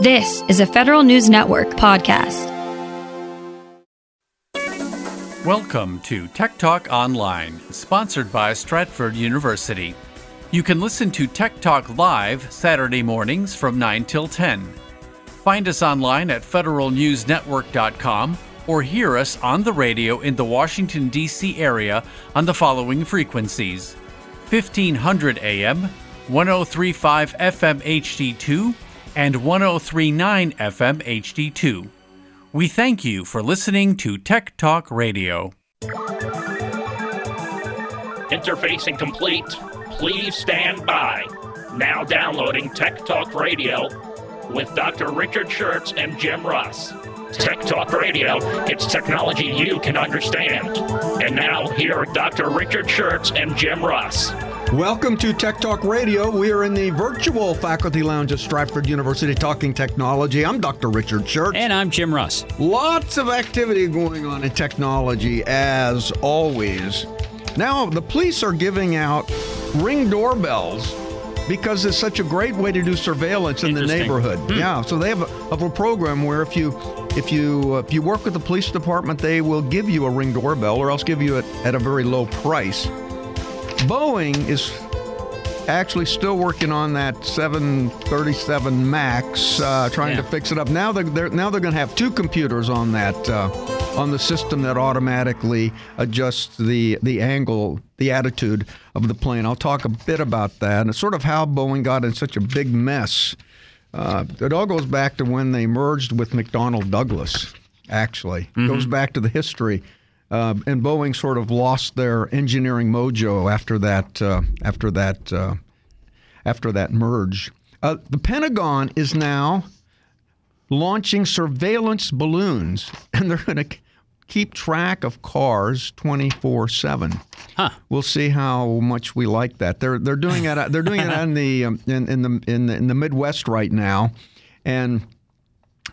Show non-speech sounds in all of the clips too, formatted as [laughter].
This is a Federal News Network podcast. Welcome to Tech Talk Online, sponsored by Stratford University. You can listen to Tech Talk live Saturday mornings from 9 till 10. Find us online at federalnewsnetwork.com or hear us on the radio in the Washington, D.C. area on the following frequencies 1500 AM, 1035 FM HD2, and 1039 FM HD2. We thank you for listening to Tech Talk Radio. Interfacing complete. Please stand by. Now downloading Tech Talk Radio with Dr. Richard Shurtz and Jim Russ. Tech Talk Radio, it's technology you can understand. And now, here are Dr. Richard Shurtz and Jim Russ. Welcome to Tech Talk Radio. We are in the virtual faculty lounge at Stratford University talking technology. I'm Dr. Richard Shurtz. And I'm Jim Russ. Lots of activity going on in technology, as always. Now, the police are giving out ring doorbells because it's such a great way to do surveillance in the neighborhood. Hmm. Yeah, so they have a, have a, program where if you if you uh, if you work with the police department, they will give you a ring doorbell, or else give you it at a very low price. Boeing is actually still working on that 737 Max, uh, trying yeah. to fix it up. Now they're, they're now they're going to have two computers on that uh, on the system that automatically adjusts the the angle, the attitude of the plane. I'll talk a bit about that and sort of how Boeing got in such a big mess. Uh, it all goes back to when they merged with McDonnell Douglas. Actually, mm-hmm. goes back to the history. Uh, and Boeing sort of lost their engineering mojo after that. Uh, after that. Uh, after that merge, uh, the Pentagon is now launching surveillance balloons, [laughs] and they're going to keep track of cars 24/7. Huh. We'll see how much we like that. They're they're doing it they're doing it [laughs] in the um, in, in the in the in the Midwest right now and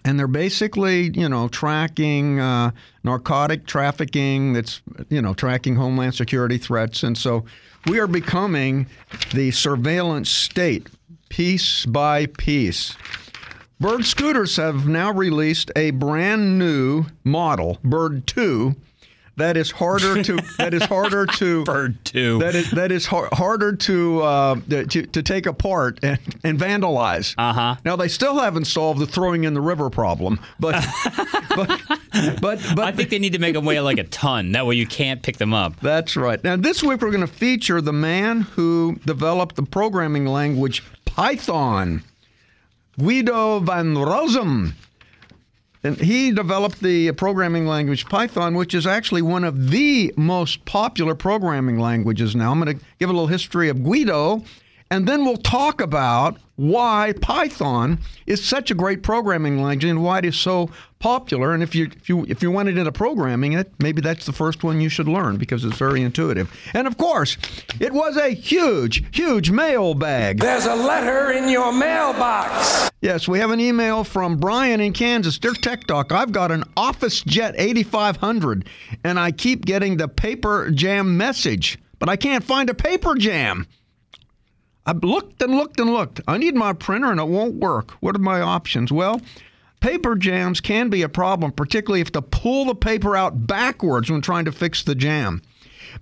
and they're basically, you know, tracking uh, narcotic trafficking. That's, you know, tracking homeland security threats, and so we are becoming the surveillance state, piece by piece. Bird scooters have now released a brand new model, Bird 2, that is harder to [laughs] that is harder to bird two that is that is har- harder to, uh, to to take apart and, and vandalize. Uh huh. Now they still haven't solved the throwing in the river problem, but [laughs] but, but but I think they need to make them weigh like a ton. That way you can't pick them up. That's right. Now this week we're going to feature the man who developed the programming language Python. Guido van Rossum. And he developed the programming language Python, which is actually one of the most popular programming languages now. I'm going to give a little history of Guido, and then we'll talk about why Python is such a great programming language and why it is so popular. And if you if you if you wanted into programming it, maybe that's the first one you should learn because it's very intuitive. And of course, it was a huge, huge mailbag. There's a letter in your mailbox. Yes, we have an email from Brian in Kansas. Dear Tech Talk, I've got an Office Jet 8500 and I keep getting the paper jam message, but I can't find a paper jam. I've looked and looked and looked. I need my printer and it won't work. What are my options? Well, paper jams can be a problem, particularly if to pull the paper out backwards when trying to fix the jam.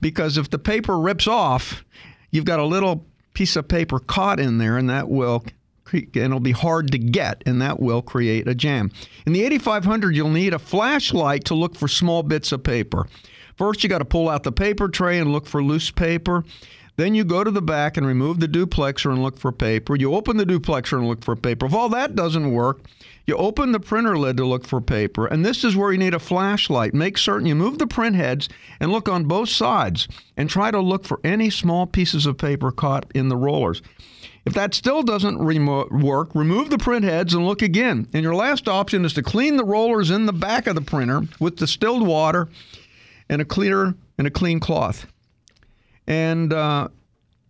Because if the paper rips off, you've got a little piece of paper caught in there, and that will and it'll be hard to get, and that will create a jam. In the 8500, you'll need a flashlight to look for small bits of paper. First, you got to pull out the paper tray and look for loose paper. Then you go to the back and remove the duplexer and look for paper. You open the duplexer and look for paper. If all that doesn't work, you open the printer lid to look for paper. And this is where you need a flashlight. Make certain you move the print heads and look on both sides and try to look for any small pieces of paper caught in the rollers. If that still doesn't remo- work, remove the print heads and look again. And your last option is to clean the rollers in the back of the printer with distilled water and a clear and a clean cloth. And uh,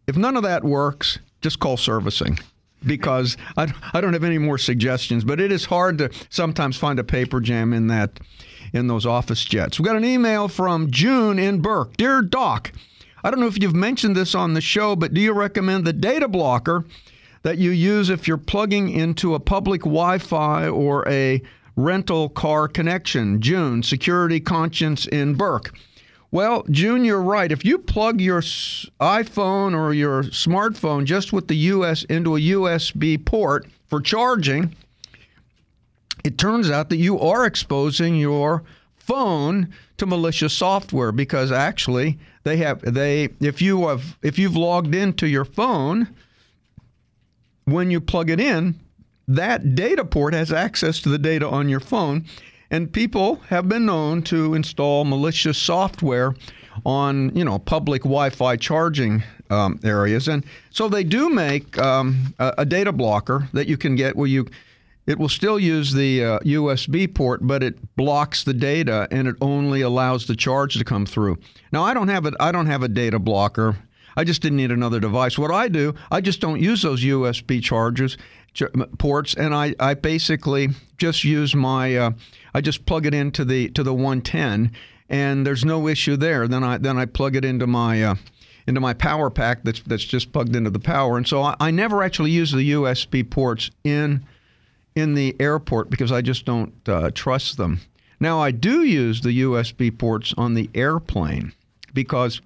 if none of that works, just call servicing because I, I don't have any more suggestions. But it is hard to sometimes find a paper jam in that in those office jets. We got an email from June in Burke. Dear Doc, I don't know if you've mentioned this on the show, but do you recommend the data blocker that you use if you're plugging into a public Wi Fi or a rental car connection. June, security conscience in Burke. Well, June, you're right. If you plug your iPhone or your smartphone just with the US into a USB port for charging, it turns out that you are exposing your phone to malicious software because actually they have they if you have if you've logged into your phone when you plug it in that data port has access to the data on your phone and people have been known to install malicious software on you know public Wi-Fi charging um, areas and so they do make um, a, a data blocker that you can get where you it will still use the uh, USB port, but it blocks the data and it only allows the charge to come through. Now, I don't have a, I don't have a data blocker. I just didn't need another device. What I do, I just don't use those USB chargers ch- ports, and I, I basically just use my uh, I just plug it into the to the 110, and there's no issue there. Then I then I plug it into my uh, into my power pack that's that's just plugged into the power, and so I, I never actually use the USB ports in in the airport because I just don't uh, trust them. Now, I do use the USB ports on the airplane because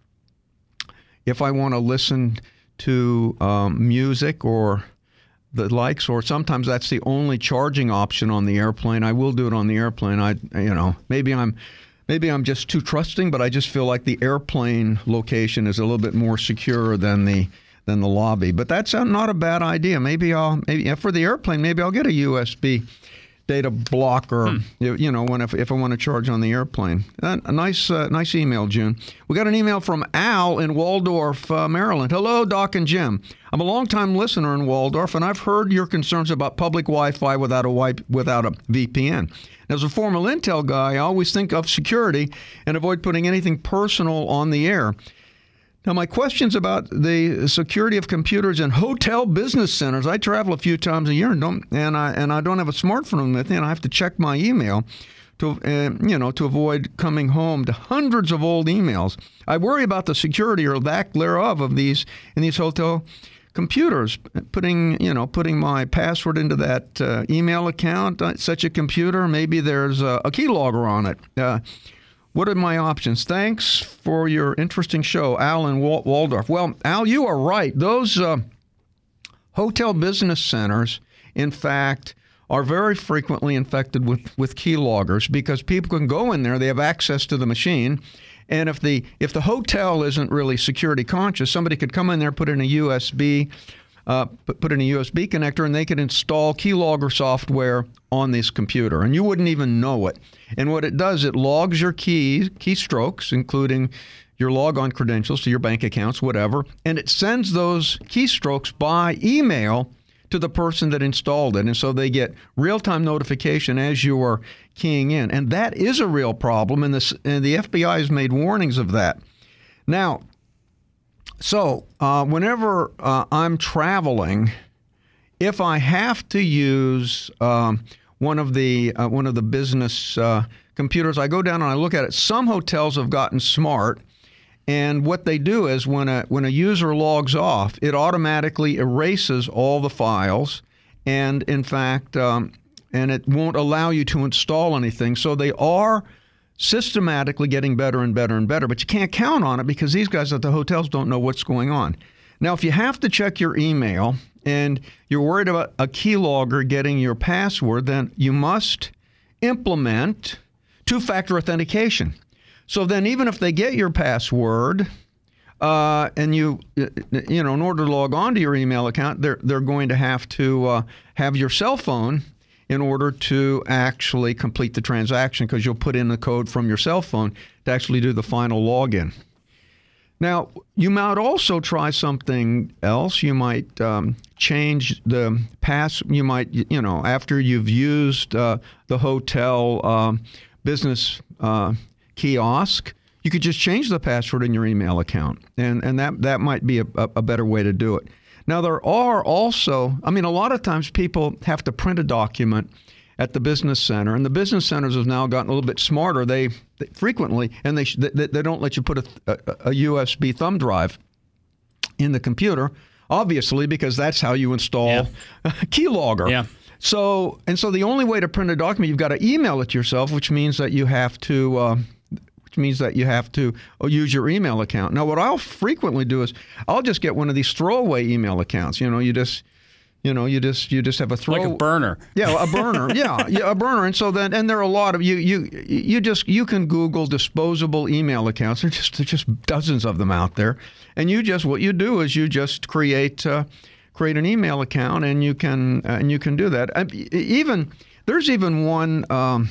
if I want to listen to um, music or the likes, or sometimes that's the only charging option on the airplane, I will do it on the airplane. I, you know, maybe I'm. Maybe I'm just too trusting, but I just feel like the airplane location is a little bit more secure than the than the lobby. But that's not a bad idea. Maybe I'll maybe for the airplane, maybe I'll get a USB data blocker. Hmm. You, know, when if, if I want to charge on the airplane. Uh, a nice uh, nice email, June. We got an email from Al in Waldorf, uh, Maryland. Hello, Doc and Jim. I'm a longtime listener in Waldorf, and I've heard your concerns about public Wi-Fi without a without a VPN. As a former Intel guy, I always think of security and avoid putting anything personal on the air. Now, my question's about the security of computers in hotel business centers. I travel a few times a year and don't, and I and I don't have a smartphone with me, and I have to check my email to uh, you know to avoid coming home to hundreds of old emails. I worry about the security or lack thereof of these in these hotel computers. Putting you know putting my password into that uh, email account, uh, such a computer. Maybe there's a, a keylogger on it. What are my options? Thanks for your interesting show, Al and Waldorf. Well, Al, you are right. Those uh, hotel business centers, in fact, are very frequently infected with, with keyloggers because people can go in there, they have access to the machine. And if the if the hotel isn't really security conscious, somebody could come in there, put in a USB uh, put, in a USB connector, and they could install keylogger software on this computer, and you wouldn't even know it. And what it does, it logs your keys, keystrokes, including your logon credentials to your bank accounts, whatever, and it sends those keystrokes by email to the person that installed it. And so they get real time notification as you are keying in. And that is a real problem, and, this, and the FBI has made warnings of that. Now, so, uh, whenever uh, I'm traveling, if I have to use um, one of the uh, one of the business uh, computers, I go down and I look at it. Some hotels have gotten smart, and what they do is when a when a user logs off, it automatically erases all the files, and in fact, um, and it won't allow you to install anything. So they are systematically getting better and better and better, but you can't count on it because these guys at the hotels don't know what's going on. Now, if you have to check your email and you're worried about a keylogger getting your password, then you must implement two factor authentication. So then, even if they get your password, uh, and you, you know, in order to log on to your email account, they're they're going to have to uh, have your cell phone in order to actually complete the transaction because you'll put in the code from your cell phone to actually do the final login. Now, you might also try something else. You might um, change the pass. You might, you know, after you've used uh, the hotel uh, business uh, kiosk, you could just change the password in your email account, and and that that might be a, a better way to do it. Now, there are also, I mean, a lot of times people have to print a document at the business center, and the business centers have now gotten a little bit smarter. They, they frequently, and they, they, they don't let you put a, a, a USB thumb drive in the computer. obviously, because that's how you install Yeah. [laughs] Keylogger. Yeah. So and so the only way to print a document, you've got to email it yourself, which means that you have to. Uh, means that you have to uh, use your email account. Now, what I'll frequently do is I'll just get one of these throwaway email accounts. You know, you just, you know, you just you just have a throw Like a burner. yeah, a burner. [laughs] yeah, yeah, a burner. And so then, and there are a lot of you. You you just you can Google disposable email accounts. There's just there's just dozens of them out there. And you just what you do is you just create uh, create an email account, and you can uh, and you can do that. Uh, even there's even one. Um,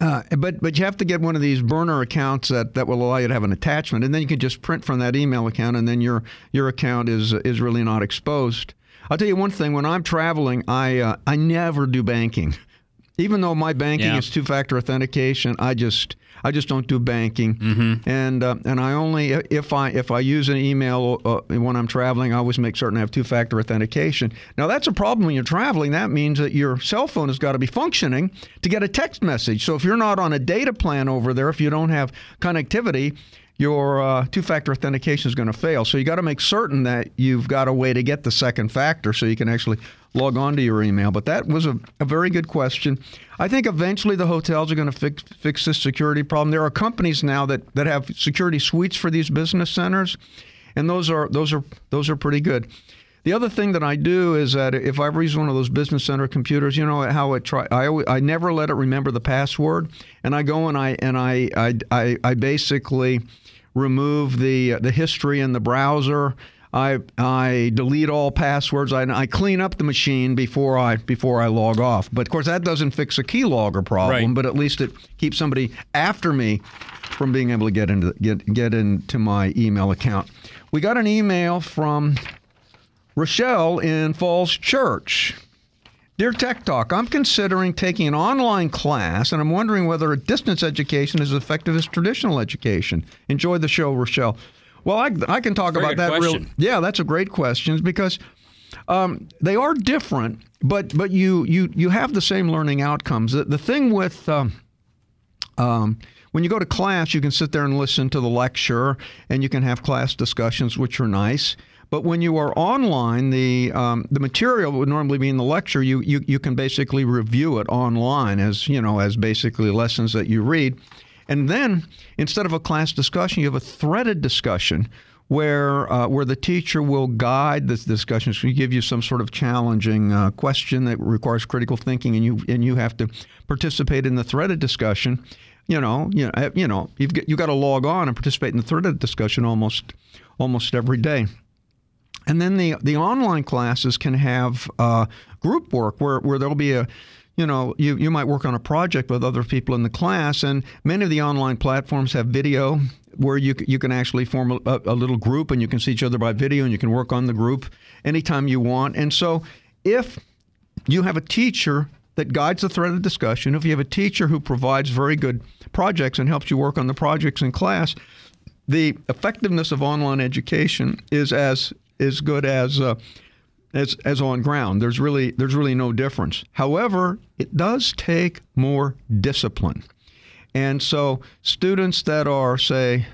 uh, but but you have to get one of these burner accounts that, that will allow you to have an attachment, and then you can just print from that email account, and then your your account is is really not exposed. I'll tell you one thing: when I'm traveling, I uh, I never do banking, [laughs] even though my banking Yeah. is two factor authentication. I just I just don't do banking, and uh, and I only if I if I use an email uh, when I'm traveling, I always make certain I have two factor authentication. Now that's a problem when you're traveling. That means that your cell phone has got to be functioning to get a text message. So if you're not on a data plan over there, if you don't have connectivity. Your uh, two-factor authentication is going to fail. So you got to make certain that you've got a way to get the second factor, so you can actually log on to your email. But that was a, a very good question. I think eventually the hotels are going to fix fix this security problem. There are companies now that, that have security suites for these business centers, and those are those are those are pretty good. The other thing that I do is that if I ever use one of those business center computers, you know how it try. I always, I never let it remember the password, and I go and I and I I I, I basically remove the the history in the browser. I I delete all passwords. I, I clean up the machine before I before I log off. But of course, that doesn't fix a keylogger problem. Right. But at least it keeps somebody after me from being able to get into get get into my email account. We got an email from Rochelle in Falls Church. Dear Tech Talk, I'm considering taking an online class and I'm wondering whether a distance education is as effective as traditional education. Enjoy the show, Rochelle. Well, I, I can talk Very about that real. Yeah, that's a great question because um, they are different, but but you you you have the same learning outcomes. The, the thing with um, um, when you go to class, you can sit there and listen to the lecture, and you can have class discussions, which are nice. But when you are online, the um, the material would normally be in the lecture. You, you you can basically review it online as you know as basically lessons that you read, and then instead of a class discussion, you have a threaded discussion where uh, where the teacher will guide this discussion. So, give you some sort of challenging uh, question that requires critical thinking, and you and you have to participate in the threaded discussion. You know, you know, you know, you've got, you got to log on and participate in the threaded discussion almost almost every day. And then the the online classes can have uh, group work where, where there'll be a you know you, you might work on a project with other people in the class. And many of the online platforms have video where you you can actually form a, a little group and you can see each other by video and you can work on the group anytime you want. And so if you have a teacher that guides the thread of discussion if you have a teacher who provides very good projects and helps you work on the projects in class the effectiveness of online education is as as good as uh, as as on ground. There's really there's really no difference. However, it does take more discipline, and so students that are say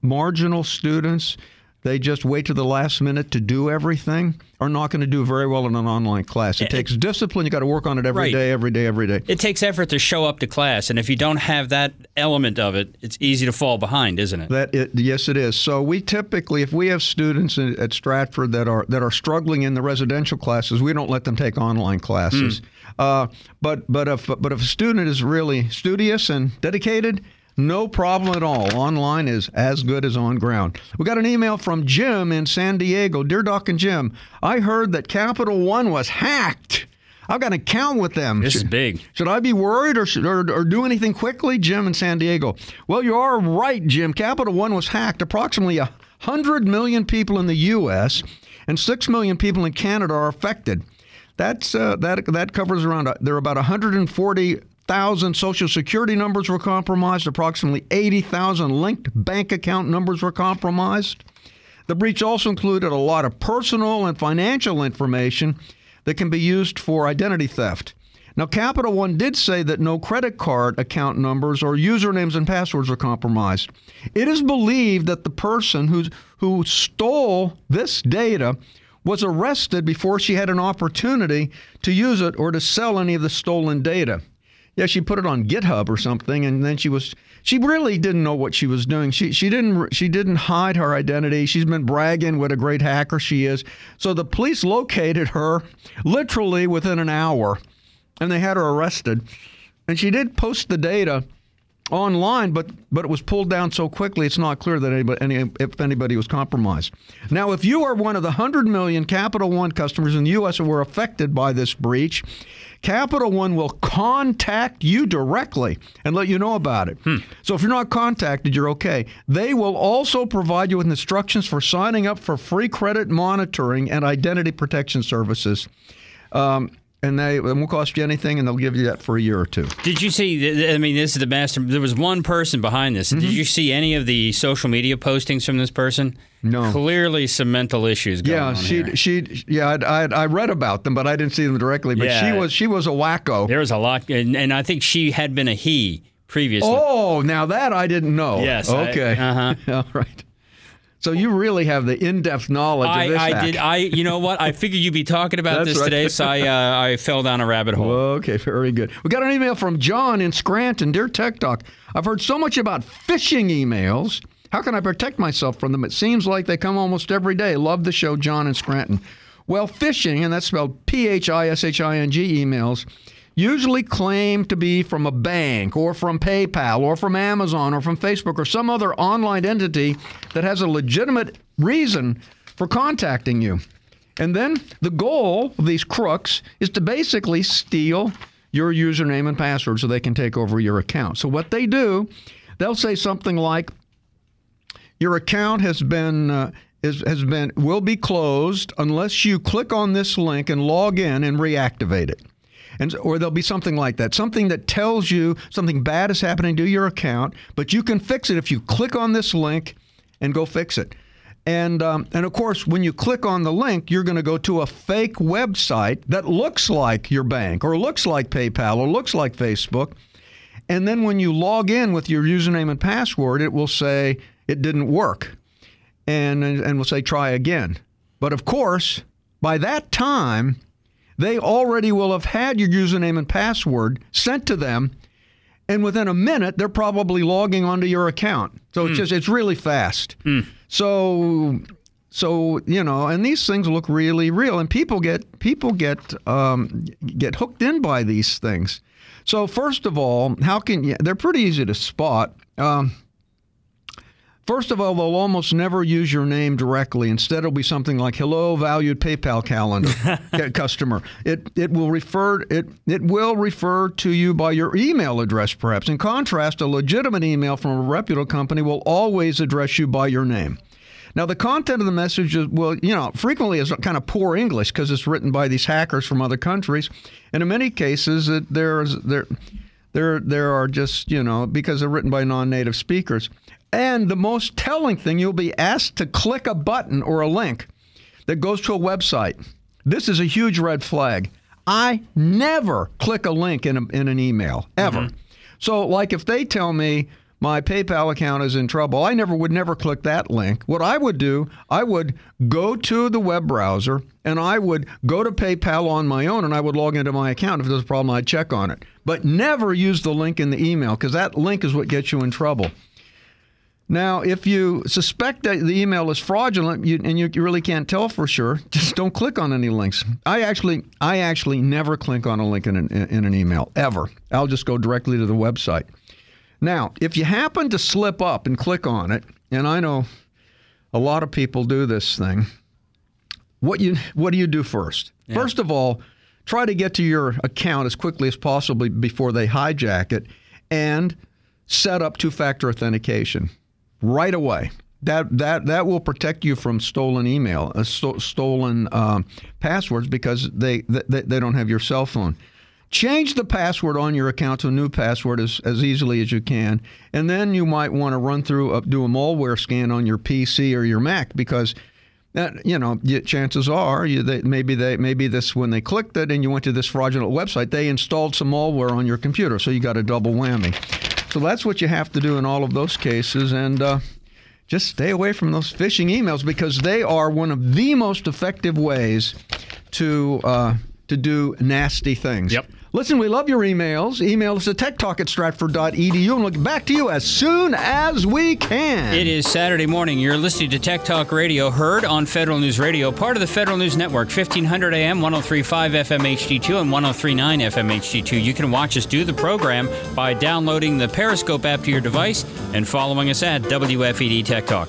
marginal students. They just wait to the last minute to do everything. Are not going to do very well in an online class. It eh, eh, takes discipline. You got to work on it every day, Right. every day, every day. It takes effort to show up to class, and if you don't have that element of it, it's easy to fall behind, isn't it? That it, yes, it is. So we typically, if we have students in, at Stratford that are that are struggling in the residential classes, we don't let them take online classes. Hmm. Uh, but but if but if a student is really studious and dedicated, no problem at all. Online is as good as on ground. We got an email from Jim in San Diego. Dear Doc and Jim, I heard that Capital One was hacked. I've got an account with them. This is big. should I be worried or, should, or, or do anything quickly? Jim in San Diego. Well, you are right, Jim. Capital One was hacked. Approximately 100 million people in the U.S. and 6 million people in Canada are affected. That's uh, that that covers around. uh, there are about 140,000 social security numbers were compromised. Approximately 80,000 linked bank account numbers were compromised. The breach also included a lot of personal and financial information that can be used for identity theft. Now, Capital One did say that no credit card account numbers or usernames and passwords are compromised. It is believed that the person who, who stole this data was arrested before she had an opportunity to use it or to sell any of the stolen data. Yeah, she put it on GitHub or something, and then she was she really didn't know what she was doing. She she didn't she didn't hide her identity. She's been bragging what a great hacker she is. So the police located her literally within an hour, and they had her arrested. And she did post the data online, but but it was pulled down so quickly it's not clear that anybody, any, if anybody was compromised. Now, if you are one of the 100 million Capital One customers in the U.S. who were affected by this breach, Capital One will contact you directly and let you know about it. Hmm. So if you're not contacted, you're okay. They will also provide you with instructions for signing up for free credit monitoring and identity protection services. Um, and they it won't cost you anything, and they'll give you that for a year or two. Did you see? I mean, this is the master. There was one person behind this. Mm-hmm. Did you see any of the social media postings from this person? No. Clearly, some mental issues. Going yeah, she she yeah. I, I, I read about them, but I didn't see them directly. But Yeah. she was she was a wacko. There was a lot, and, and I think she had been a he previously. Oh, now that I didn't know. Yes, Okay. uh-huh. [laughs] All right. So you really have the in-depth knowledge I, of this I hack. did. I, you know what? I [laughs] figured you'd be talking about this right. today, so I, uh, [laughs] I fell down a rabbit hole. Okay, very good. We got an email from John in Scranton. Dear Tech Talk, I've heard so much about phishing emails. How can I protect myself from them? It seems like they come almost every day. Love the show, John and Scranton. Well, phishing, and that's spelled P H I S H I N G emails, usually claim to be from a bank or from PayPal or from Amazon or from Facebook or some other online entity that has a legitimate reason for contacting you. And then the goal of these crooks is to basically steal your username and password so they can take over your account. So what they do, they'll say something like, "Your account has been." Uh, is, has been will be closed unless you click on this link and log in and reactivate it and or there'll be something like that something that tells you something bad is happening to your account but you can fix it if you click on this link and go fix it and um, and of course when you click on the link you're going to go to a fake website that looks like your bank or looks like PayPal or looks like Facebook and then when you log in with your username and password it will say it didn't work. And and we'll say try again. But of course by that time they already will have had your username and password sent to them. And within a minute they're probably logging onto your account. So it's just it's really fast. So so you know and these things look really real. And people get people get um, get hooked in by these things. So first of all how can you they're pretty easy to spot. Um, First of all, they'll almost never use your name directly. Instead, it'll be something like "Hello, valued PayPal calendar [laughs] customer." It it will refer it it will refer to you by your email address, perhaps. In contrast, a legitimate email from a reputable company will always address you by your name. Now, the content of the message is, well, you know, frequently is kind of poor English because it's written by these hackers from other countries, and in many cases, it, there's there. There, there are just, you know, because they're written by non native speakers. And the most telling thing, you'll be asked to click a button or a link that goes to a website. This is a huge red flag. I never click a link in, a, in an email, ever. Mm-hmm. So, like if they tell me my PayPal account is in trouble, I never would never click that link. What I would do, I would go to the web browser and I would go to PayPal on my own and I would log into my account. If there's a problem, I'd check on it. But never use the link in the email because that link is what gets you in trouble. Now, if you suspect that the email is fraudulent you, and you really can't tell for sure, [laughs] just don't click on any links. I actually, I actually never click on a link in an, in an email ever. I'll just go directly to the website. Now, if you happen to slip up and click on it, and I know a lot of people do this thing, what you what do you do first? First of all, try to get to your account as quickly as possible before they hijack it, and set up two-factor authentication right away. That that that will protect you from stolen email, uh, sto- stolen um, passwords because they, they they don't have your cell phone. Change the password on your account to a new password as, as easily as you can, and then you might want to run through a, do a malware scan on your PC or your Mac because that you know, chances are you, they, maybe they maybe this when they clicked it and you went to this fraudulent website, they installed some malware on your computer, so you got a double whammy. So that's what you have to do in all of those cases, and uh, just stay away from those phishing emails because they are one of the most effective ways to uh, to do nasty things. Yep. Listen, we love your emails. Email us at techtalk at stratford.edu and we'll get back to you as soon as we can. It is Saturday morning. You're listening to Tech Talk Radio, heard on Federal News Radio, part of the Federal News Network, 1500 AM, 1035 FM HD2, and 1039 FM HD2. You can watch us do the program by downloading the Periscope app to your device and following us at WFED Tech Talk.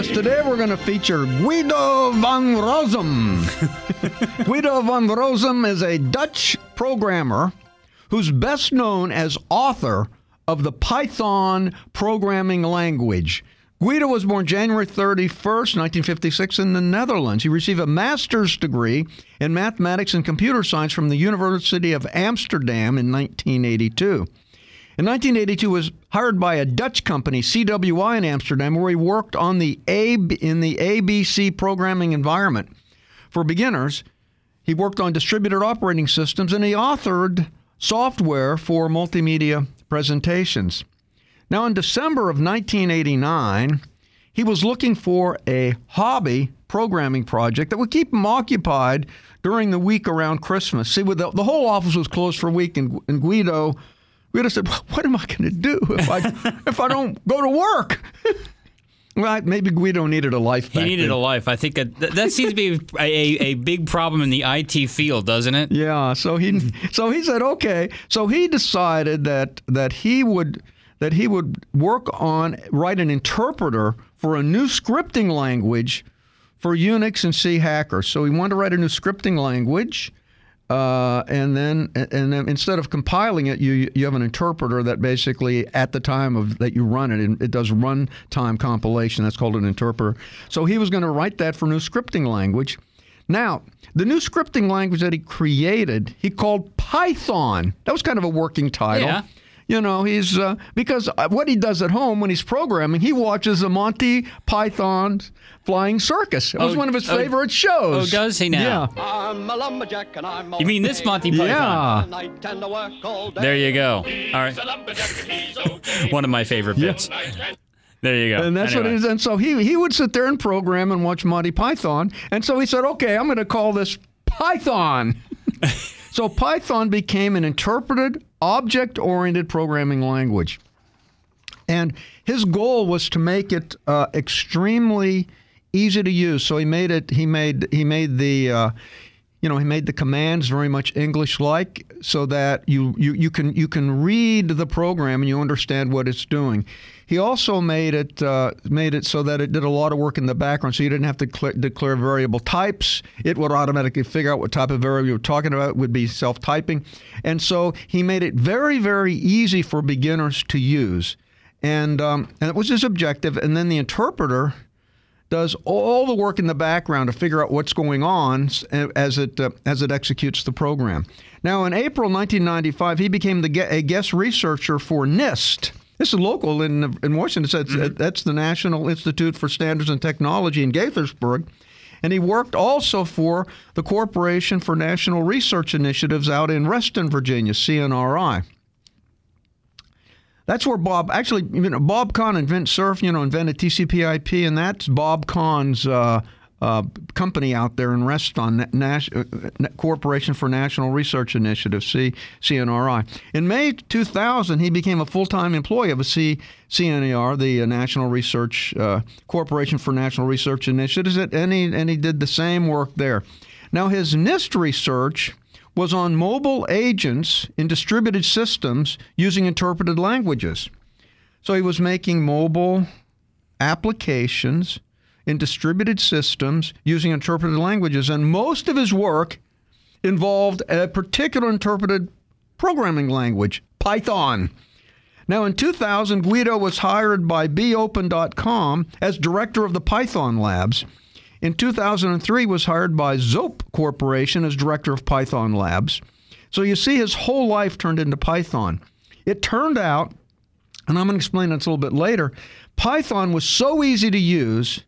Yes, today we're going to feature Guido van Rossum. [laughs] Guido van Rossum is a Dutch programmer who's best known as author of the Python programming language. Guido was born January 31st, 1956, in the Netherlands. He received a master's degree in mathematics and computer science from the University of Amsterdam in 1982. In 1982, was hired by a Dutch company, CWI in Amsterdam, where he worked on the A in the ABC programming environment. For beginners, he worked on distributed operating systems and he authored software for multimedia presentations. Now, in December of 1989, he was looking for a hobby programming project that would keep him occupied during the week around Christmas. See, the, the whole office was closed for a week, and, and Guido, Guido said, "What am I going to do if I [laughs] if I don't go to work?" [laughs] Well, maybe Guido needed a life. He needed then. a life. I think that that seems to be a, a big problem in the IT field, doesn't it? Yeah. So he so he said okay. So he decided that that he would that he would work on write an interpreter for a new scripting language for Unix and C hackers. So he wanted to write a new scripting language. Uh, and then, and then instead of compiling it, you you have an interpreter that basically at the time of that you run it, it does runtime compilation. That's called an interpreter. So he was going to write that for new scripting language. Now, the new scripting language that he created, he called Python. That was kind of a working title. Yeah. You know, he's uh, because what he does at home when he's programming, he watches the Monty Python Flying Circus. It was Oh, one of his oh, favorite shows. Oh, does he now? Yeah. I'm a lumberjack and I'm You mean this Monty Python? Yeah. night and I work all day. There you go. All right. One of my favorite bits. There you go. And that's what it is. And so he he would sit there and program and watch Monty Python. And so he said, okay, I'm going to call this Python. [laughs] so Python became an interpreted, object oriented programming language. And his goal was to make it uh, extremely easy to use. So he made it. He made he made the uh, you know, he made the commands very much English-like, so that you, you you can you can read the program and you understand what it's doing. He also made it uh, made it so that it did a lot of work in the background, so you didn't have to cl- declare variable types. It would automatically figure out what type of variable you were talking about. It would be self-typing, and so he made it very very easy for beginners to use, and um, and it was his objective. And then the interpreter does all the work in the background to figure out what's going on as it uh, as it executes the program. Now, in April 1995, he became the, a guest researcher for NIST this is local in in Washington. That's, mm-hmm. that's the National Institute for Standards and Technology in Gaithersburg. And he worked also for the Corporation for National Research Initiatives out in Reston, Virginia, CNRI. That's where Bob actually, you know, Bob Kahn and Vint Cerf, you know, invented TCP/IP, and that's Bob Kahn's uh, uh, company out there and Reston, on uh, Corporation for National Research Initiative, C, CNRI. In May 2000, he became a full-time employee of a C, CNER, the uh, National Research uh, Corporation for National Research Initiatives, and he, and he did the same work there. Now, his NIST research was on mobile agents in distributed systems using interpreted languages. So he was making mobile applications in distributed systems using interpreted languages. And most of his work involved a particular interpreted programming language, Python. Now, in 2000, Guido was hired by BeOpen.com as director of the Python Labs. In 2003, was hired by Zope Corporation as director of Python Labs. So you see, his whole life turned into Python. It turned out, and I'm going to explain this a little bit later, Python was so easy to use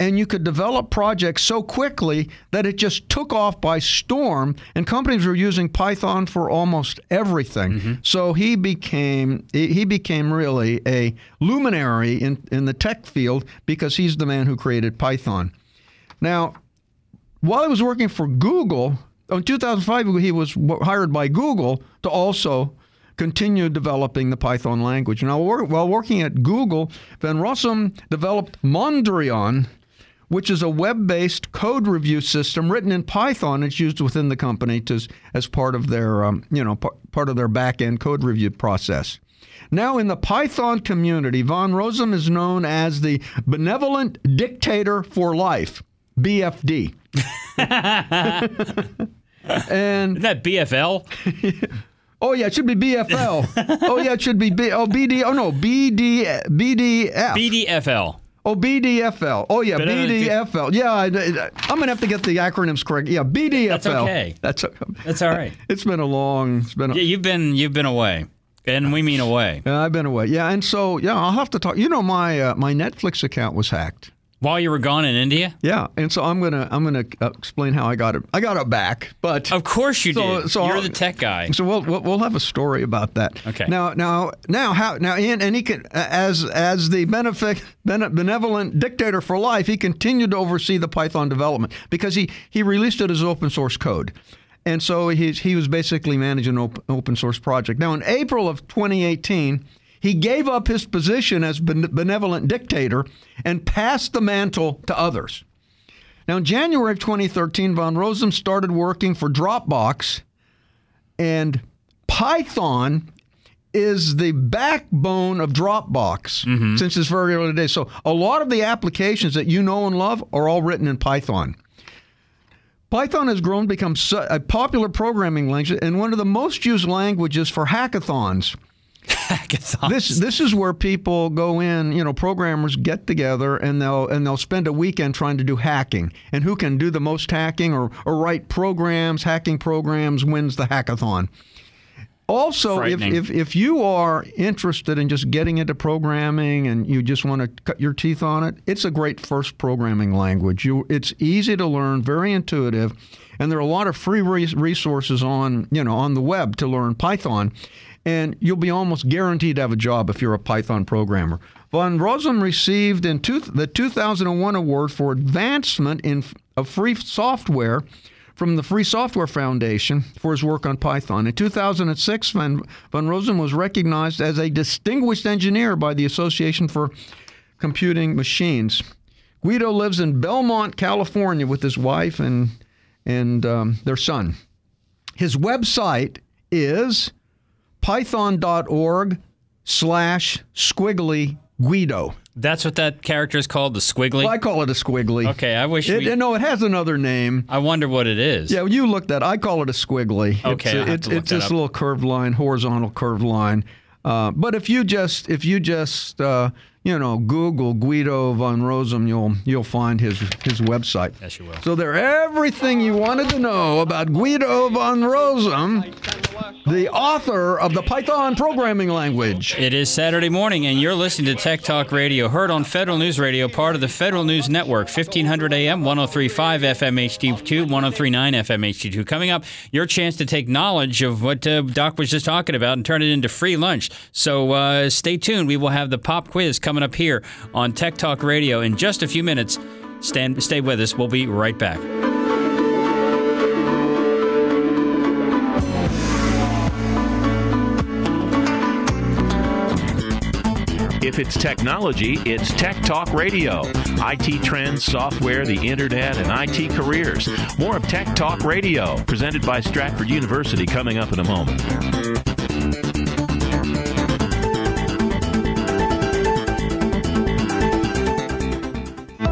and you could develop projects so quickly that it just took off by storm and companies were using python for almost everything mm-hmm. so he became he became really a luminary in, in the tech field because he's the man who created python now while he was working for google in 2005 he was hired by google to also continue developing the Python language. Now, while working at Google, Van Rossum developed Mondrian, which is a web-based code review system written in Python. It's used within the company to, as part of their, um, you know, p- part of their back-end code review process. Now, in the Python community, Von Rossum is known as the Benevolent Dictator for Life, BFD. and Isn't that BFL? [laughs] Oh yeah, it should be BFL. [laughs] oh yeah, it should be B. Oh BD. Oh no, BD BDF. BDFL. Oh, BDFL. Oh, yeah, BDFL. Yeah, I, am going to have to get the acronyms correct. Yeah, BDFL. That's okay. That's, That's all right. [laughs] It's been a long. It's been. A, yeah, you've been you've been away, and we mean away. Yeah, I've been away. Yeah, and so yeah, I'll have to talk. You know, my uh, my Netflix account was hacked. While you were gone in India? Yeah, and so I'm gonna I'm gonna uh, explain how I got it. I got it back, but of course you so, did. So You're I'll, the tech guy. So we'll, we'll have a story about that. Okay. Now now now how now Ian and he can as as the benefit benevolent dictator for life, he continued to oversee the Python development because he he released it as open source code. And so he, he was basically managing an open source project. Now, in April of 2018, he gave up his position as benevolent dictator and passed the mantle to others. Now, in January of 2013, von Rossum started working for Dropbox, and Python is the backbone of Dropbox mm-hmm. since its very early days. So, a lot of the applications that you know and love are all written in Python. Python has grown to become a popular programming language and one of the most used languages for hackathons. [laughs] This this is where people go in, you know, programmers get together and they'll and they'll spend a weekend trying to do hacking. And who can do the most hacking or, or write programs, hacking programs wins the hackathon. Also, if, if, if you are interested in just getting into programming and you just want to cut your teeth on it, it's a great first programming language. You, it's easy to learn, very intuitive, and there are a lot of free resources on you know on the web to learn Python and you'll be almost guaranteed to have a job if you're a Python programmer. Von Rossum received in two, the 2001 award for advancement in of free software from the Free Software Foundation for his work on Python. In 2006, Van, Van Rossum was recognized as a distinguished engineer by the Association for Computing Machines. Guido lives in Belmont, California with his wife and and um, their son. His website is python.org slash squiggly Guido. That's what that character is called, the squiggly. Well, I call it a squiggly. Okay, I wish It, we- no, it has another name. I wonder what it is. Yeah, you look that. I call it a squiggly. Okay, it's, it's, it's this up. little curved line, horizontal curved line. Uh, but if you just if you just uh, you know Google Guido von Rossum, you'll you'll find his his website. Yes, you will. So there, everything you wanted to know about Guido von Rossum, the author of the Python programming language. It is Saturday morning, and you're listening to Tech Talk Radio, heard on Federal News Radio, part of the Federal News Network, 1500 AM, 1035 FM HD2, 1039 FM HD2. Coming up, your chance to take knowledge of what uh, Doc was just talking about and turn it into free lunch. So uh, stay tuned. We will have the pop quiz coming up here on Tech Talk Radio in just a few minutes. Stand, stay with us. We'll be right back. If it's technology, it's Tech Talk Radio. IT trends, software, the internet, and IT careers. More of Tech Talk Radio, presented by Stratford University, coming up in a moment.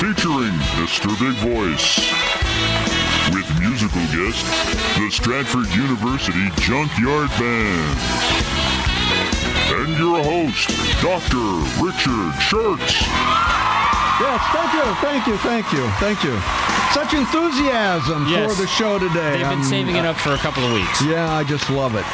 featuring Mr. Big Voice, with musical guest, the Stratford University Junkyard Band, and your host, Dr. Richard Shurtz. Yes, thank you, thank you, thank you, thank you. Such enthusiasm Yes. for the show today. They've been I'm- saving it up for a couple of weeks. Yeah, I just love it.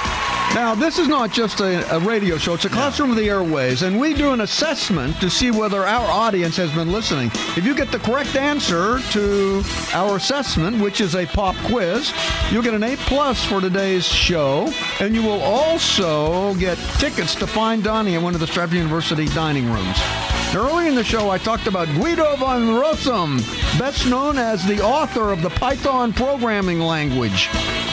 Now, this is not just a, a radio show, it's a classroom of the airways, and we do an assessment to see whether our audience has been listening. If you get the correct answer to our assessment, which is a pop quiz, you'll get an A plus for today's show, and you will also get tickets to find Donnie in one of the Stratford University dining rooms. Early in the show, I talked about Guido van Rossum, best known as the author of the Python programming language.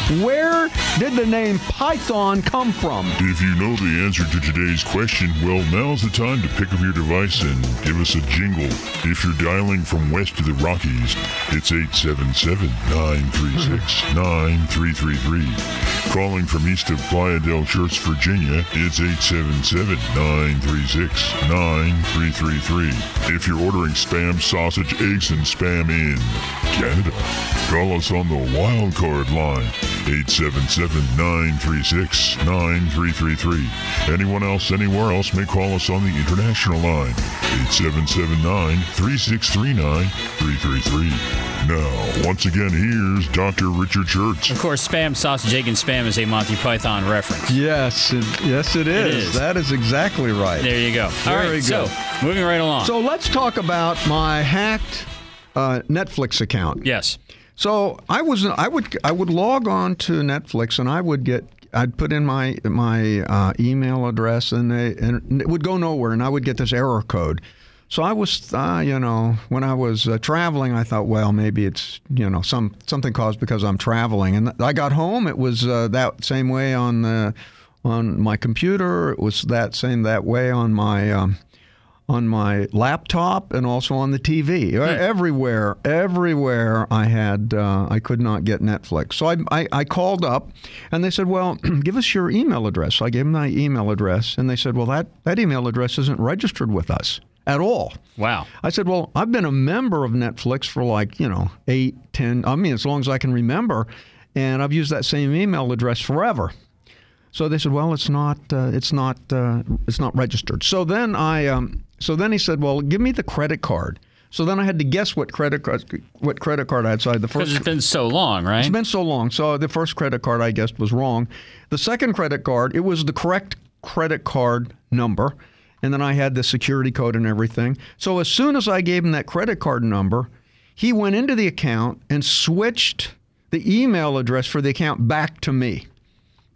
Where did the name Python come from? If you know the answer to today's question, well, now's the time to pick up your device and give us a jingle. If you're dialing from west to the Rockies, it's 877-936-9333. Calling from east of Playa del Church, Virginia, it's 877-936-9333. If you're ordering spam, sausage, eggs, and spam in Canada, call us on the wild card line, 877-936-9333. Anyone else anywhere else may call us on the international line, 877-936-3933. Now, once again, here's Dr. Richard Shurtz. Of course, spam, sausage, egg, and spam is a Monty Python reference. Yes, it, yes, it is. is. That is exactly right. There you go. All Very right, so moving right along. So let's talk about my hacked uh, Netflix account. yes. So I was I would I would log on to Netflix and I would get I'd put in my my uh, email address and they and it would go nowhere and I would get this error code. So I was, uh, you know, when I was uh, traveling, I thought, well, maybe it's, you know, some something caused because I'm traveling. And I got home, it was uh, that same way on the on my computer. It was that same that way on my um, on my laptop and also on the TV. Hmm. Everywhere, everywhere I had, uh, I could not get Netflix. So I, I, I called up and they said, well, [clears throat] give us your email address. So I gave them my email address and they said, well, that, that email address isn't registered with us at all. Wow. I said, well, I've been a member of Netflix for like, you know, eight, ten, I mean, as long as I can remember. And I've used that same email address forever. So they said, "Well, it's not, uh, it's not, uh, it's not registered." So then I, um, so then he said, "Well, give me the credit card." So then I had to guess what credit card, what credit card I had. So I had the Because first. it's been so long, right? It's been so long. So the first credit card I guessed was wrong. The second credit card, it was the correct credit card number, and then I had the security code and everything. So as soon as I gave him that credit card number, he went into the account and switched the email address for the account back to me.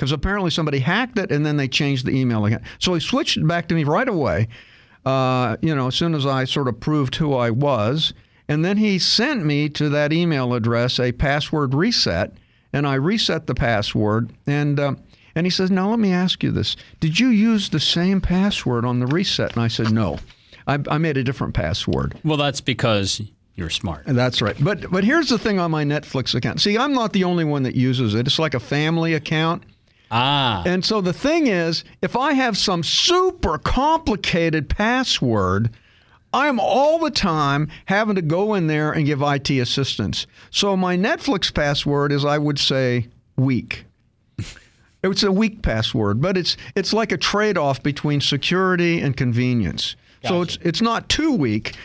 Because apparently somebody hacked it and then they changed the email again. So he switched it back to me right away. Uh, you know, as soon as I sort of proved who I was, and then he sent me to that email address a password reset, and I reset the password. And uh, and he says, "Now let me ask you this: Did you use the same password on the reset?" And I said, "No, I, I made a different password." Well, that's because you're smart. That's right. But but here's the thing on my Netflix account. See, I'm not the only one that uses it. It's like a family account. Ah. And so the thing is, if I have some super complicated password, I'm all the time having to go in there and give IT assistance. So my Netflix password is, I would say, weak. It's a weak password, but it's it's like a trade-off between security and convenience. So it's it's not too weak.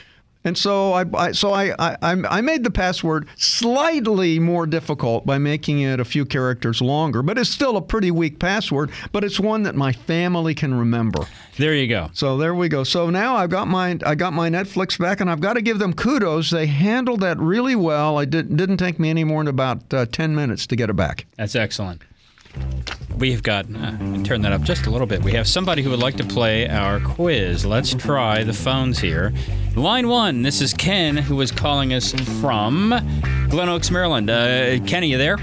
And so I, I so I, I I made the password slightly more difficult by making it a few characters longer, but it's still a pretty weak password. But it's one that my family can remember. There you go. So there we go. So now I've got my I got my Netflix back, and I've got to give them kudos. They handled that really well. I did, didn't take me any more than about uh, ten minutes to get it back. That's excellent. We've got, uh, turn that up just a little bit. We have somebody who would like to play our quiz. Let's try the phones here. Line one, this is Ken, who is calling us from Glen Oaks, Maryland. Uh, Ken, are you there?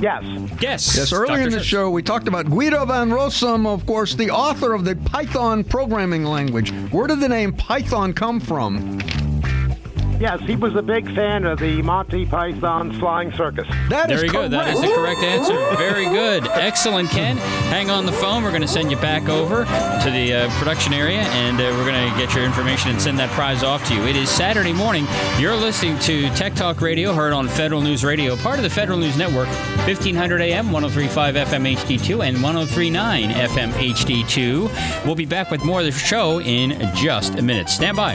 Yes. Yes. Yes, earlier Dr. in the Shurtz. show, we talked about Guido van Rossum, of course, the author of the Python programming language. Where did the name Python come from? Yes, he was a big fan of the Monty Python Flying Circus. That There is you go. That is the correct answer. Very good. Excellent, Ken. Hang on the phone. We're going to send you back over to the uh, production area, and uh, we're going to get your information and send that prize off to you. It is Saturday morning. You're listening to Tech Talk Radio, heard on Federal News Radio, part of the Federal News Network, 1500 AM, 1035 FM HD2, and 1039 FM HD2. We'll be back with more of the show in just a minute. Stand by.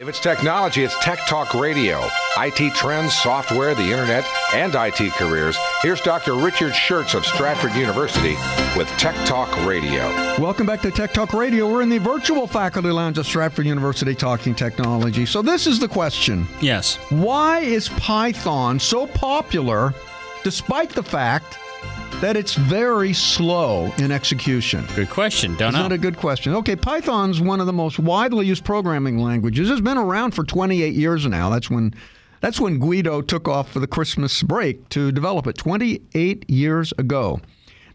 If it's technology, it's Tech Talk Radio. IT trends, software, the internet, and IT careers. Here's Dr. Richard Shurtz of Stratford University with Tech Talk Radio. Welcome back to Tech Talk Radio. We're in the virtual faculty lounge at Stratford University talking technology. So, this is the question Yes. Why is Python so popular despite the fact that it's very slow in execution? Good question. Don't Isn't know. that a good question? Okay, Python's one of the most widely used programming languages. It's been around for 28 years now. That's when that's when Guido took off for the Christmas break to develop it 28 years ago.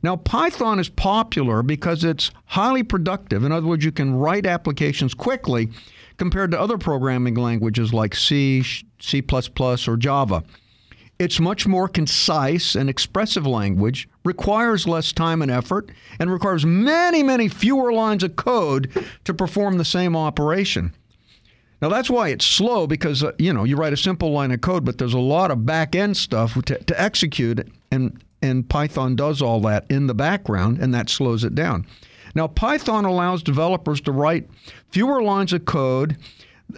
Now, Python is popular because it's highly productive. In other words, you can write applications quickly compared to other programming languages like C, C++, or Java. It's much more concise and expressive language, requires less time and effort, and requires many, many fewer lines of code to perform the same operation. Now that's why it's slow because uh, you know you write a simple line of code, but there's a lot of back end stuff to, to execute, and and Python does all that in the background, and that slows it down. Now Python allows developers to write fewer lines of code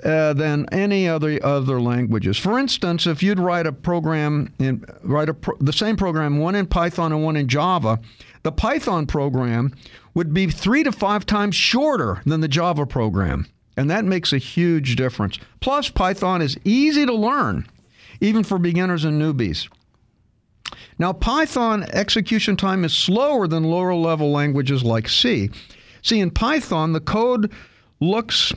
uh, than any other other languages. For instance, if you'd write a program in write a pro- the same program, one in Python and one in Java, the Python program would be three to five times shorter than the Java program, and that makes a huge difference. Plus, Python is easy to learn, even for beginners and newbies. Now, Python execution time is slower than lower level languages like C. See, in Python, the code looks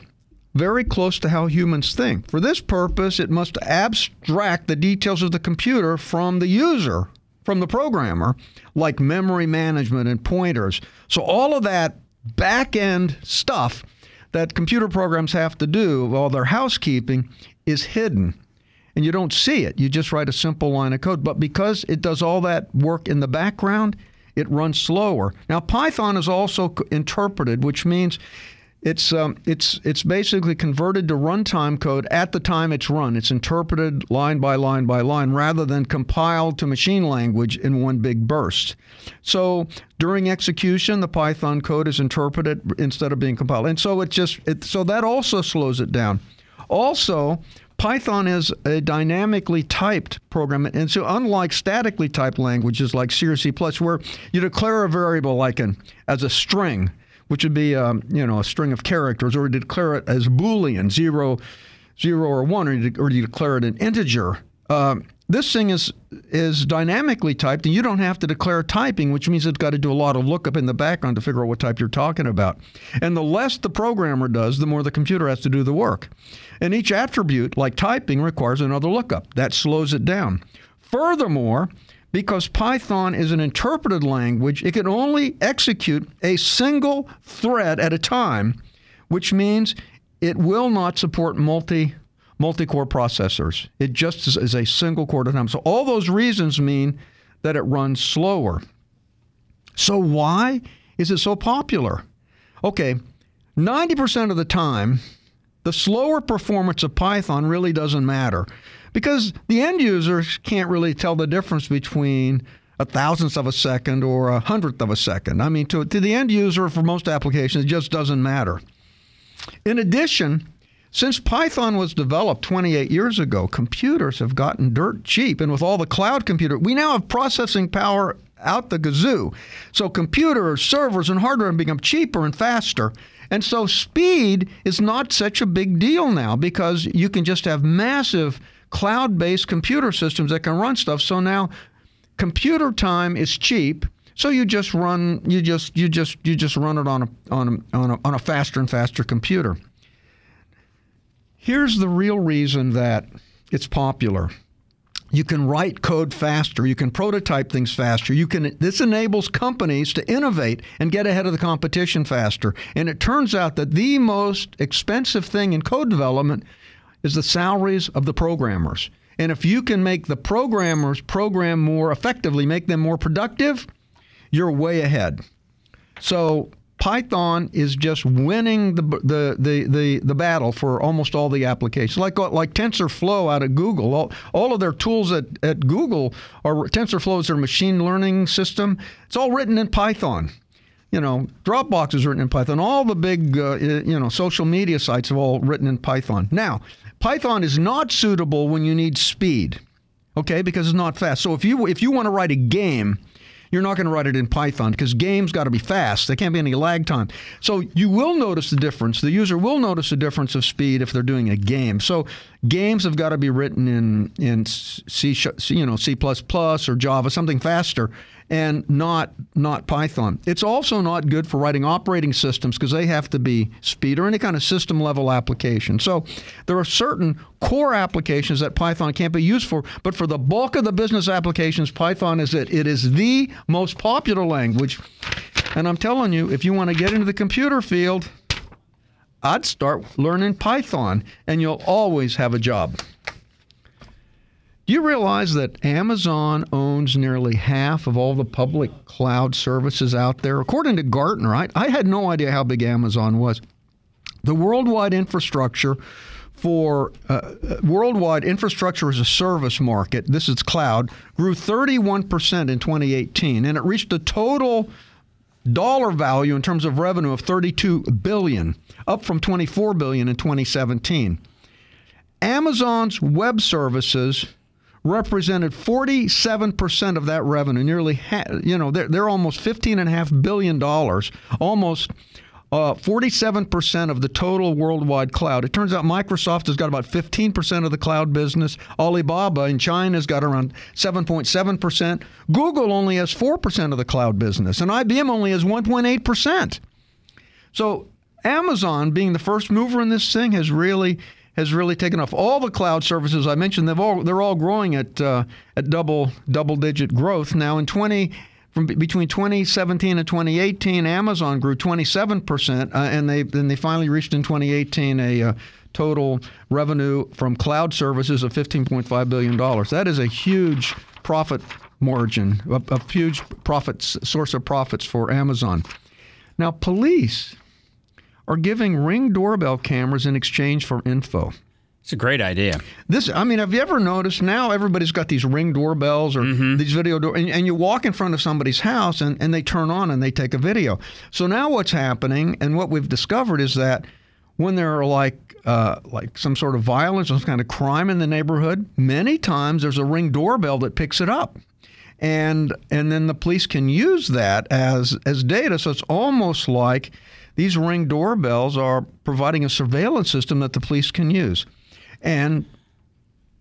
very close to how humans think. For this purpose, it must abstract the details of the computer from the user, from the programmer, like memory management and pointers. So, all of that back end stuff that computer programs have to do, all their housekeeping, is hidden. And you don't see it. You just write a simple line of code. But because it does all that work in the background, it runs slower. Now, Python is also interpreted, which means it's um, it's it's basically converted to runtime code at the time it's run. It's interpreted line by line by line rather than compiled to machine language in one big burst. So during execution, the Python code is interpreted instead of being compiled, and so it just it, so that also slows it down. Also, Python is a dynamically typed program, and so unlike statically typed languages like C or C+, where you declare a variable like an as a string which would be um, you know a string of characters, or declare it as Boolean, zero, zero or one, or you, or you declare it an integer. Um, this thing is is dynamically typed, and you don't have to declare typing, which means it's got to do a lot of lookup in the background to figure out what type you're talking about. And the less the programmer does, the more the computer has to do the work. And each attribute, like typing, requires another lookup. That slows it down. Furthermore, because Python is an interpreted language, it can only execute a single thread at a time, which means it will not support multi multi-core processors. It just is, is a single core at a time. So all those reasons mean that it runs slower. So why is it so popular? Okay, 90% of the time, the slower performance of Python really doesn't matter because the end users can't really tell the difference between a thousandth of a second or a hundredth of a second. I mean, to, to the end user for most applications, it just doesn't matter. In addition, since Python was developed 28 years ago, computers have gotten dirt cheap. And with all the cloud computer, we now have processing power out the gazoo. So computers, servers, and hardware have become cheaper and faster. And so speed is not such a big deal now because you can just have massive cloud based computer systems that can run stuff. So now computer time is cheap. So you just run you just you just you just run it on a on a, on a, on a faster and faster computer. Here's the real reason that it's popular. You can write code faster. You can prototype things faster. You can this enables companies to innovate and get ahead of the competition faster. And it turns out that the most expensive thing in code development is the salaries of the programmers. And if you can make the programmers program more effectively, make them more productive, you're way ahead. So Python is just winning the, the, the, the, the battle for almost all the applications. Like, like TensorFlow out of Google, all, all of their tools at, at Google are TensorFlow is their machine learning system. It's all written in Python. You know, Dropbox is written in Python. All the big, uh, you know, social media sites have all written in Python. Now, Python is not suitable when you need speed, okay, because it's not fast. So if you if you want to write a game you're not going to write it in Python because games got to be fast. There can't be any lag time. So you will notice the difference. The user will notice the difference of speed if they're doing a game. So games have got to be written in in C, you know, C++ or Java, something faster and not not Python. It's also not good for writing operating systems because they have to be speed or any kind of system level application. So there are certain core applications that Python can't be used for, but for the bulk of the business applications, Python is it. It is the most popular language. And I'm telling you, if you want to get into the computer field, I'd start learning Python and you'll always have a job. Do you realize that Amazon owns nearly half of all the public cloud services out there? According to Gartner, I, I had no idea how big Amazon was. The worldwide infrastructure for uh, uh worldwide infrastructure as a service market, this is cloud, grew 31% in 2018, and it reached a total dollar value in terms of revenue of 32 billion, up from 24 billion in 2017. Amazon's web services represented 47% of that revenue. Nearly, ha- you know, they're, they're almost $15.5 billion, almost uh, 47% of the total worldwide cloud. It turns out Microsoft has got about 15% of the cloud business. Alibaba in China has got around 7.7%. Google only has 4% of the cloud business, and IBM only has 1.8%. So Amazon, being the first mover in this thing, has really has really taken off. All the cloud services I mentioned, they've all they're all growing at uh, at double double digit growth. Now in 20 from between 2017 and 2018, Amazon grew 27 percent, uh, and they then they finally reached in 2018 a uh, total revenue from cloud services of 15.5 billion dollars. That is a huge profit margin, a, a huge profit source of profits for Amazon. Now, police are giving ring doorbell cameras in exchange for info. It's a great idea. This, I mean, have you ever noticed now everybody's got these ring doorbells or mm-hmm. these video door, and, and, you walk in front of somebody's house and, and they turn on and they take a video. So now what's happening and what we've discovered is that when there are like uh, like some sort of violence, some kind of crime in the neighborhood, many times there's a ring doorbell that picks it up. And and then the police can use that as as data. So it's almost like these ring doorbells are providing a surveillance system that the police can use. And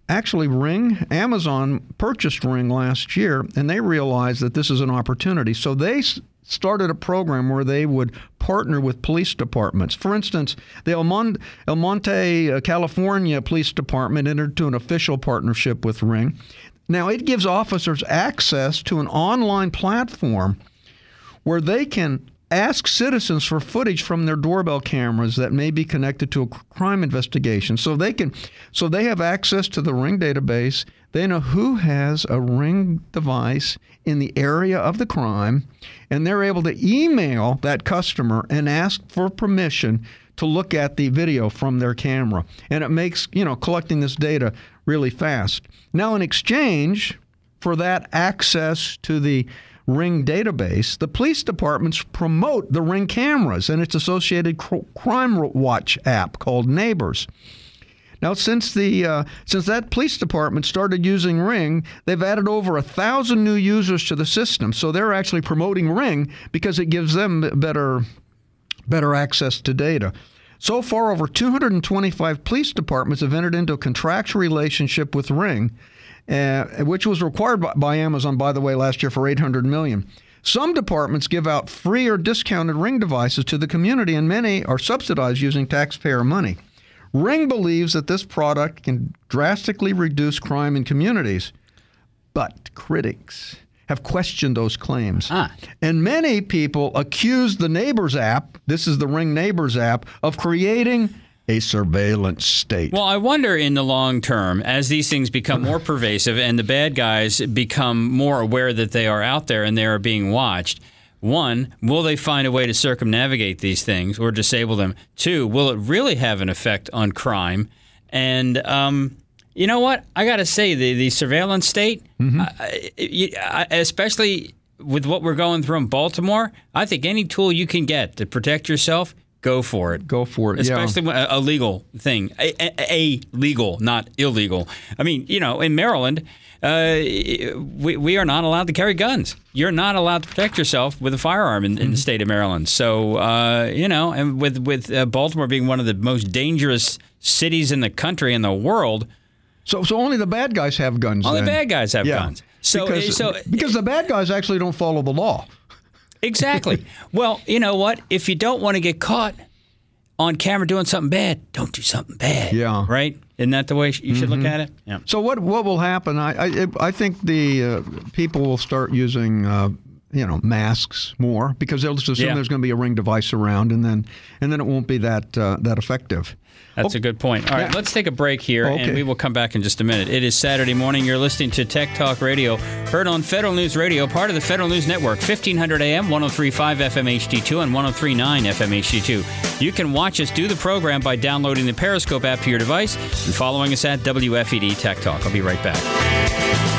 actually, Ring, Amazon purchased Ring last year, and they realized that this is an opportunity. So they started a program where they would partner with police departments. For instance, the El, Mon- El Monte, uh, California Police Department entered into an official partnership with Ring. Now, it gives officers access to an online platform where they can ask citizens for footage from their doorbell cameras that may be connected to a crime investigation. So they can so they have access to the ring database. They know who has a ring device in the area of the crime and they're able to email that customer and ask for permission to look at the video from their camera. And it makes you know collecting this data really fast. Now in exchange for that access to the Ring database, the police departments promote the Ring cameras and its associated crime watch app called Neighbors. Now, since the uh, since that police department started using Ring, they've added over a thousand new users to the system. So they're actually promoting Ring because it gives them better better access to data. So far, over 225 police departments have entered into a contractual relationship with Ring uh, which was required by, by Amazon, by the way, last year for 800 million. Some departments give out free or discounted Ring devices to the community, and many are subsidized using taxpayer money. Ring believes that this product can drastically reduce crime in communities, but critics have questioned those claims. Ah. And many people accuse the Neighbors app, this is the Ring Neighbors app, of creating a surveillance state. Well, I wonder in the long term, as these things become more pervasive and the bad guys become more aware that they are out there and they are being watched. One, will they find a way to circumnavigate these things or disable them? Two, will it really have an effect on crime? And um, you know what? I got to say, the, the surveillance state, mm-hmm. I, I, especially with what we're going through in Baltimore, I think any tool you can get to protect yourself, go for it. Go for it. Especially yeah. a, a, legal thing, a, a, a, legal, not illegal. I mean, you know, in Maryland, uh, we, we are not allowed to carry guns. You're not allowed to protect yourself with a firearm in, in the state of Maryland. So, uh, you know, and with, with uh, Baltimore being one of the most dangerous cities in the country and the world. So, so only the bad guys have guns. Only then. bad guys have Yeah. guns. So, because, so because the bad guys actually don't follow the law. Exactly. [laughs] well, you know what? If you don't want to get caught on camera doing something bad, don't do something bad. Yeah. Right? Isn't that the way you should look at it? Yeah. So what what will happen? I I, I think the uh, people will start using. Uh, you know masks more because they'll just assume Yeah. there's going to be a ring device around, and then and then it won't be that uh, that effective. That's a good point. All right, Yeah. let's take a break here, Okay. and we will come back in just a minute. It is Saturday morning. You're listening to Tech Talk Radio, heard on Federal News Radio, part of the Federal News Network, 1500 AM, 1035 FM HD2, and 1039 FM HD2. You can watch us do the program by downloading the Periscope app to your device and following us at WFED Tech Talk. I'll be right back.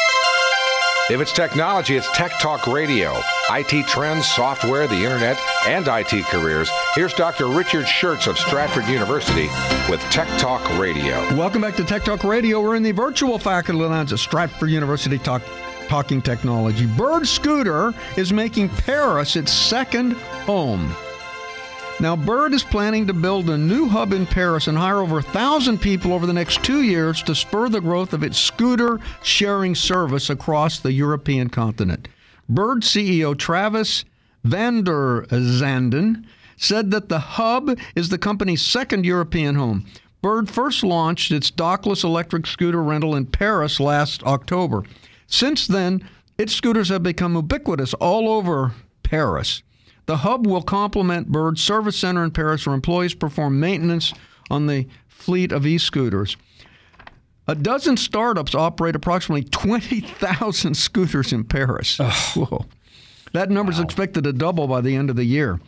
If it's technology, it's Tech Talk Radio. IT trends, software, the internet, and IT careers. Here's Dr. Richard Shurtz of Stratford University with Tech Talk Radio. Welcome back to Tech Talk Radio. We're in the virtual faculty lounge at Stratford University talk, Talking Technology. Bird Scooter is making Paris its second home. Now, Bird is planning to build a new hub in Paris and hire over 1,000 people over the next two years to spur the growth of its scooter sharing service across the European continent. Bird CEO Travis VanderZanden said that the hub is the company's second European home. Bird first launched its dockless electric scooter rental in Paris last October. Since then, its scooters have become ubiquitous all over Paris. The hub will complement Bird's service center in Paris, where employees perform maintenance on the fleet of e scooters. A dozen startups operate approximately 20,000 [laughs] scooters in Paris. That number is expected to double by the end of the year.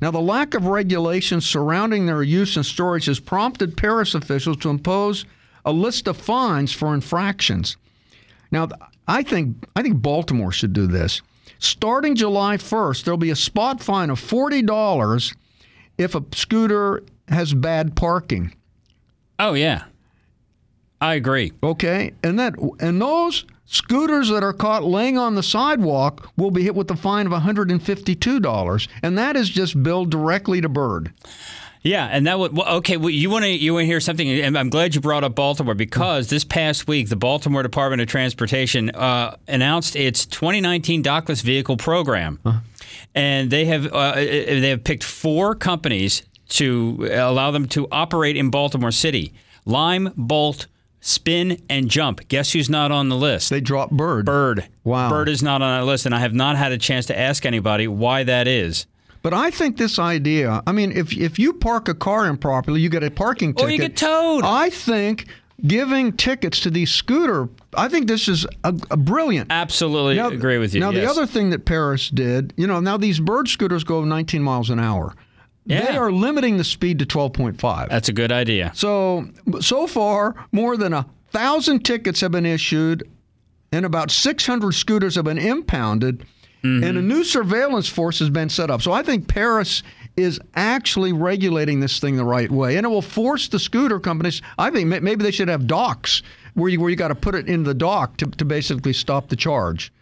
Now, the lack of regulations surrounding their use and storage has prompted Paris officials to impose a list of fines for infractions. Now, I think I think Baltimore should do this. Starting July 1st, there'll be a spot fine of $40 if a scooter has bad parking. Oh, yeah. I agree. Okay, and that and those scooters that are caught laying on the sidewalk will be hit with a fine of $152, and that is just billed directly to Bird. Yeah, and that would well, okay. Well, you want to you want to hear something? And I'm glad you brought up Baltimore because this past week, the Baltimore Department of Transportation uh, announced its 2019 dockless vehicle program, and they have uh, they have picked four companies to allow them to operate in Baltimore City: Lime, Bolt, Spin, and Jump. Guess who's not on the list? They dropped Bird. Bird. Wow. Bird is not on that list, and I have not had a chance to ask anybody why that is. But I think this idea, I mean, if if you park a car improperly, you get a parking ticket. Or you get towed. I think giving tickets to these scooter, I think this is a, a brilliant. Absolutely Now- agree with you. Now, the other thing that Paris did, you know, now these bird scooters go 19 miles an hour. Yeah. They are limiting the speed to 12.5. That's a good idea. So, so far, more than a thousand tickets have been issued and about 600 scooters have been impounded, Mm-hmm. and a new surveillance force has been set up. So I think Paris is actually regulating this thing the right way, and it will force the scooter companies. I think maybe they should have docks where you where you got to put it in the dock to, to basically stop the charge.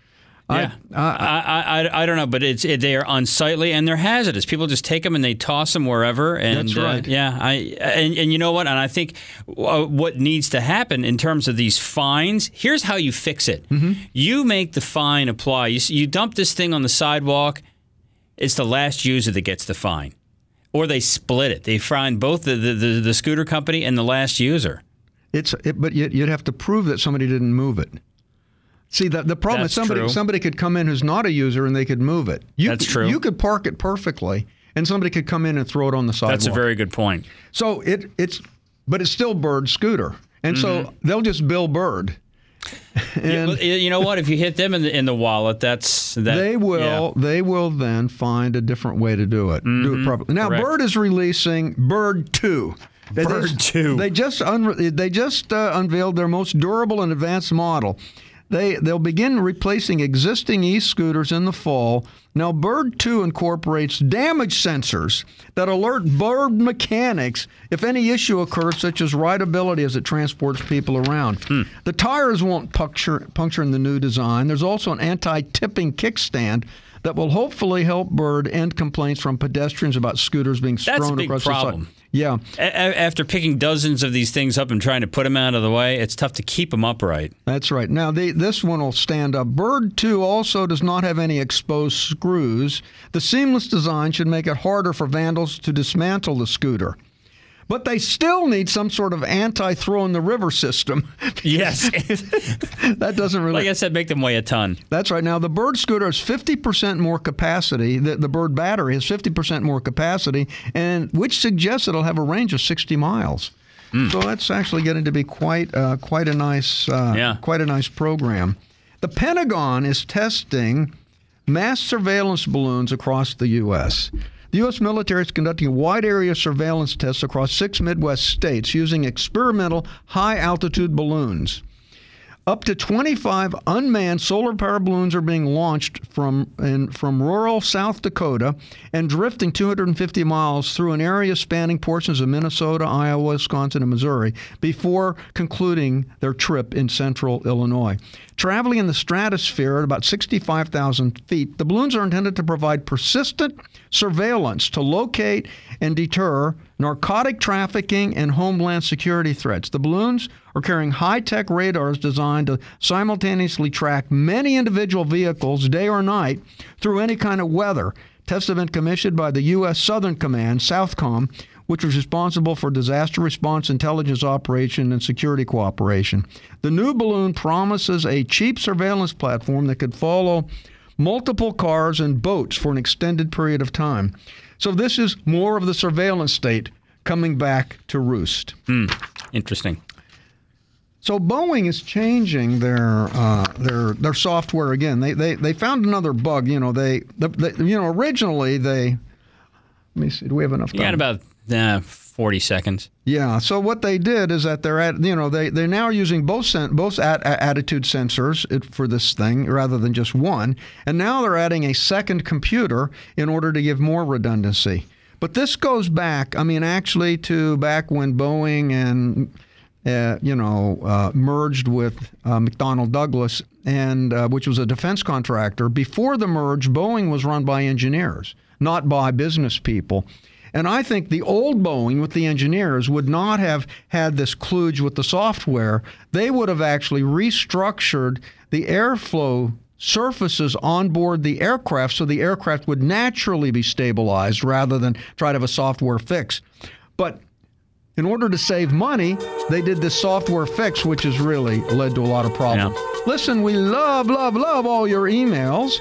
Yeah, I, I, I, I don't know, but it's it, they are unsightly and they're hazardous. People just take them and they toss them wherever. And That's right. Uh, yeah, I and, and you know what? And I think uh, what needs to happen in terms of these fines. Here's how you fix it. Mm-hmm. You make the fine apply. You, you dump this thing on the sidewalk. It's the last user that gets the fine, or they split it. They fine both the the, the, the scooter company and the last user. It's it, but you'd have to prove that somebody didn't move it. See, the, the problem That's is somebody true. somebody could come in who's not a user and they could move it. You, That's true. You could park it perfectly, and somebody could come in and throw it on the sidewalk. That's a very good point. so it it's but it's still Bird scooter, and so Mm-hmm. they'll just bill Bird. [laughs] Yeah, well, you know what? If you hit them in the in the wallet, that's that. they will yeah. they will then find a different way to do it. Do it properly. Now Correct. Bird is releasing Bird Two. They Bird just- 2. They just un- they just uh, unveiled their most durable and advanced model. They they'll begin replacing existing e-scooters in the fall. Now Bird 2 incorporates damage sensors that alert bird mechanics if any issue occurs such as rideability as it transports people around. Hmm. The tires won't puncture puncture in the new design. There's also an anti-tipping kickstand that will hopefully help Bird end complaints from pedestrians about scooters being That's a thrown across the problem. Yeah. A- after picking dozens of these things up and trying to put them out of the way, it's tough to keep them upright. That's right. Now, the, this one will stand up. Bird 2 also does not have any exposed screws. The seamless design should make it harder for vandals to dismantle the scooter. But they still need some sort of anti throw in the river system. [laughs] Yes. [laughs] that doesn't really. like I said, make them weigh a ton. That's right. Now, the Bird scooter has 50% more capacity. The, the Bird battery has 50% more capacity, and which suggests it'll have a range of 60 miles. So that's actually getting to be quite uh, quite a nice uh, Yeah. quite a nice program. The Pentagon is testing mass surveillance balloons across the U.S. The U.S. military is conducting wide area surveillance tests across six Midwest states using experimental high altitude balloons. Up to 25 unmanned solar power balloons are being launched from in, from rural South Dakota and drifting 250 miles through an area spanning portions of Minnesota, Iowa, Wisconsin, and Missouri before concluding their trip in central Illinois. Traveling in the stratosphere at about 65,000 feet, the balloons are intended to provide persistent surveillance to locate and deter narcotic trafficking and homeland security threats. The balloons are carrying high tech radars designed to simultaneously track many individual vehicles day or night through any kind of weather. Tests have been commissioned by the U.S. Southern Command, SOUTHCOM, which was responsible for disaster response intelligence operation and security cooperation. The new balloon promises a cheap surveillance platform that could follow multiple cars and boats for an extended period of time. So this is more of the surveillance state coming back to roost. Hmm. Interesting. So Boeing is changing their uh, their their software again. They they they found another bug. You know they, the, the, you know originally they. Let me see. Do we have enough time? You got about uh, 40 seconds. Yeah. So what they did is that they're at you know they they're now using both sen- both at, a- attitude sensors for this thing rather than just one, and now they're adding a second computer in order to give more redundancy. But this goes back, I mean, actually to back when Boeing and uh, you know uh, merged with uh, McDonnell Douglas, and uh, which was a defense contractor. Before the merge, Boeing was run by engineers, not by business people. And I think the old Boeing with the engineers would not have had this kludge with the software. They would have actually restructured the airflow surfaces on board the aircraft so the aircraft would naturally be stabilized rather than try to have a software fix. But in order to save money, they did this software fix, which has really led to a lot of problems. Listen, we love, love, love all your emails.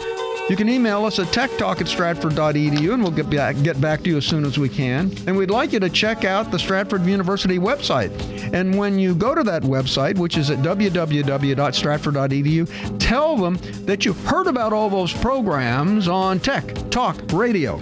You can email us at techtalk at stratford.edu and we'll get back, get back to you as soon as we can. And we'd like you to check out the Stratford University website. And when you go to that website, which is at www.stratford.edu, tell them that you heard about all those programs on Tech Talk Radio.